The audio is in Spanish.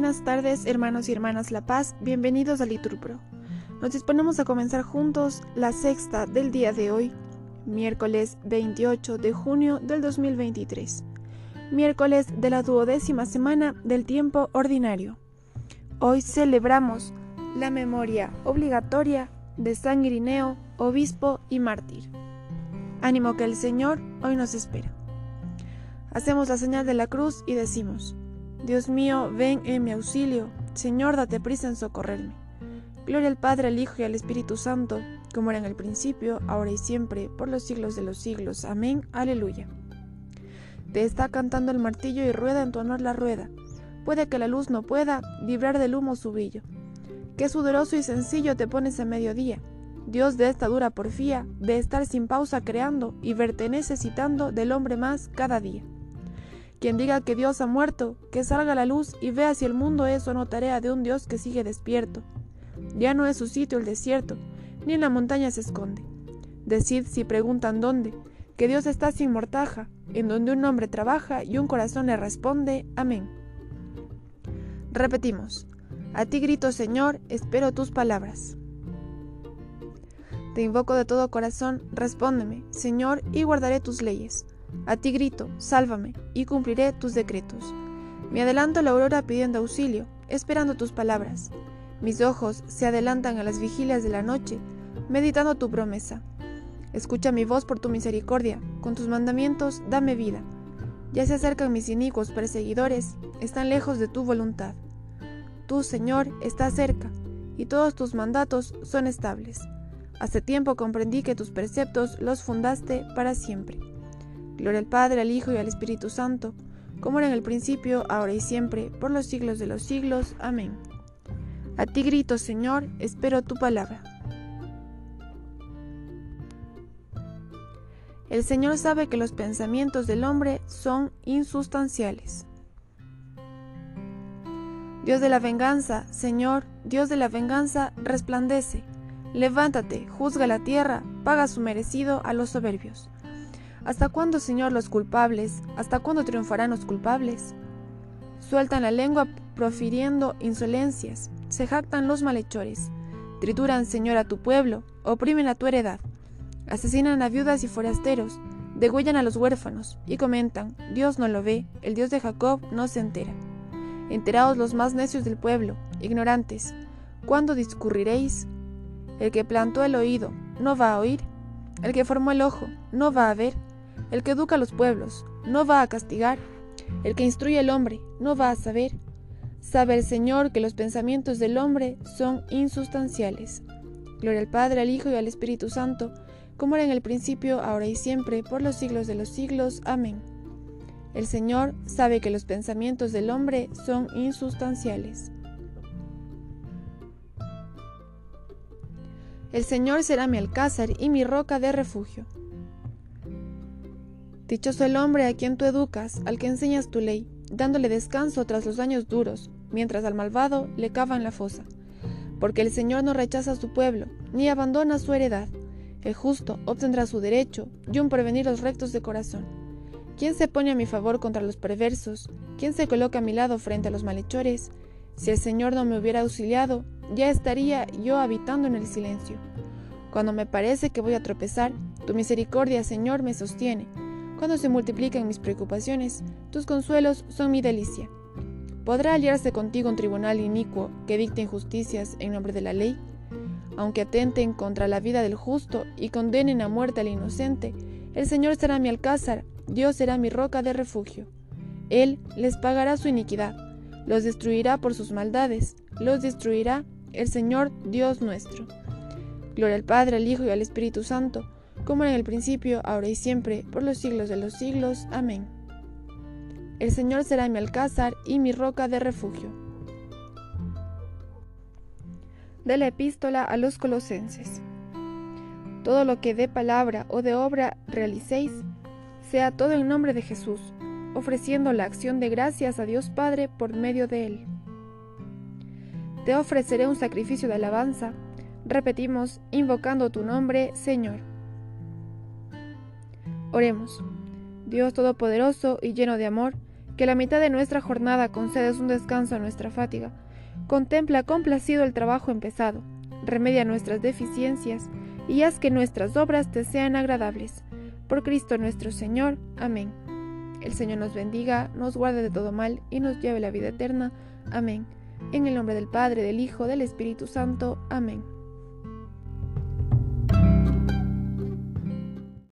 Buenas tardes, hermanos y hermanas La Paz, bienvenidos a Liturpro. Nos disponemos a comenzar juntos la sexta del día de hoy, miércoles 28 de junio del 2023, miércoles de la duodécima semana del tiempo ordinario. Hoy celebramos la memoria obligatoria de San Irineo, obispo y mártir. Ánimo que el Señor hoy nos espera. Hacemos la señal de la cruz y decimos, Dios mío, ven en mi auxilio. Señor, date prisa en socorrerme. Gloria al Padre, al Hijo y al Espíritu Santo, como era en el principio, ahora y siempre, por los siglos de los siglos. Amén. Aleluya. Te está cantando el martillo y rueda en tu honor la rueda. Puede que la luz no pueda librar del humo su brillo. Qué sudoroso y sencillo te pones a mediodía. Dios de esta dura porfía, de estar sin pausa creando y verte necesitando del hombre más cada día. Quien diga que Dios ha muerto, que salga a la luz y vea si el mundo es o no tarea de un Dios que sigue despierto. Ya no es su sitio el desierto, ni en la montaña se esconde. Decid si preguntan dónde, que Dios está sin mortaja, en donde un hombre trabaja y un corazón le responde, amén. Repetimos, a ti grito Señor, espero tus palabras. Te invoco de todo corazón, respóndeme, Señor, y guardaré tus leyes. A ti grito, sálvame, y cumpliré tus decretos. Me adelanto a la aurora pidiendo auxilio, esperando tus palabras. Mis ojos se adelantan a las vigilias de la noche, meditando tu promesa. Escucha mi voz por tu misericordia, con tus mandamientos dame vida. Ya se acercan mis inicuos perseguidores, están lejos de tu voluntad. Tú, Señor, estás cerca, y todos tus mandatos son estables. Hace tiempo comprendí que tus preceptos los fundaste para siempre. Gloria al Padre, al Hijo y al Espíritu Santo, como era en el principio, ahora y siempre, por los siglos de los siglos. Amén. A ti grito, Señor, espero tu palabra. El Señor sabe que los pensamientos del hombre son insustanciales. Dios de la venganza, Señor, Dios de la venganza, resplandece. Levántate, juzga la tierra, paga su merecido a los soberbios. ¿Hasta cuándo, Señor, los culpables? ¿Hasta cuándo triunfarán los culpables? Sueltan la lengua profiriendo insolencias, se jactan los malhechores, trituran, Señor, a tu pueblo, oprimen a tu heredad, asesinan a viudas y forasteros, degüellan a los huérfanos, y comentan, Dios no lo ve, el Dios de Jacob no se entera. Enteraos los más necios del pueblo, ignorantes, ¿cuándo discurriréis? El que plantó el oído, ¿no va a oír? El que formó el ojo, ¿no va a ver? El que educa a los pueblos, no va a castigar. El que instruye al hombre, no va a saber. Sabe el Señor que los pensamientos del hombre son insustanciales. Gloria al Padre, al Hijo y al Espíritu Santo, como era en el principio, ahora y siempre, por los siglos de los siglos. Amén. El Señor sabe que los pensamientos del hombre son insustanciales. El Señor será mi alcázar y mi roca de refugio. Dichoso el hombre a quien tú educas, al que enseñas tu ley, dándole descanso tras los años duros, mientras al malvado le cavan la fosa. Porque el Señor no rechaza a su pueblo, ni abandona su heredad. El justo obtendrá su derecho, y un prevenir los rectos de corazón. ¿Quién se pone a mi favor contra los perversos? ¿Quién se coloca a mi lado frente a los malhechores? Si el Señor no me hubiera auxiliado, ya estaría yo habitando en el silencio. Cuando me parece que voy a tropezar, tu misericordia, Señor, me sostiene cuando se multiplican mis preocupaciones, tus consuelos son mi delicia. ¿Podrá aliarse contigo un tribunal inicuo que dicte injusticias en nombre de la ley? Aunque atenten contra la vida del justo y condenen a muerte al inocente, el Señor será mi alcázar, Dios será mi roca de refugio. Él les pagará su iniquidad, los destruirá por sus maldades, los destruirá el Señor Dios nuestro. Gloria al Padre, al Hijo y al Espíritu Santo, como en el principio, ahora y siempre, por los siglos de los siglos. Amén. El Señor será mi alcázar y mi roca de refugio. De la epístola a los colosenses. Todo lo que de palabra o de obra realicéis, sea todo en nombre de Jesús, ofreciendo la acción de gracias a Dios Padre por medio de Él. Te ofreceré un sacrificio de alabanza, repetimos, invocando tu nombre, Señor. Oremos. Dios Todopoderoso y lleno de amor, que la mitad de nuestra jornada concedes un descanso a nuestra fatiga. Contempla complacido el trabajo empezado, remedia nuestras deficiencias y haz que nuestras obras te sean agradables. Por Cristo nuestro Señor. Amén. El Señor nos bendiga, nos guarde de todo mal y nos lleve la vida eterna. Amén. En el nombre del Padre, del Hijo, del Espíritu Santo. Amén.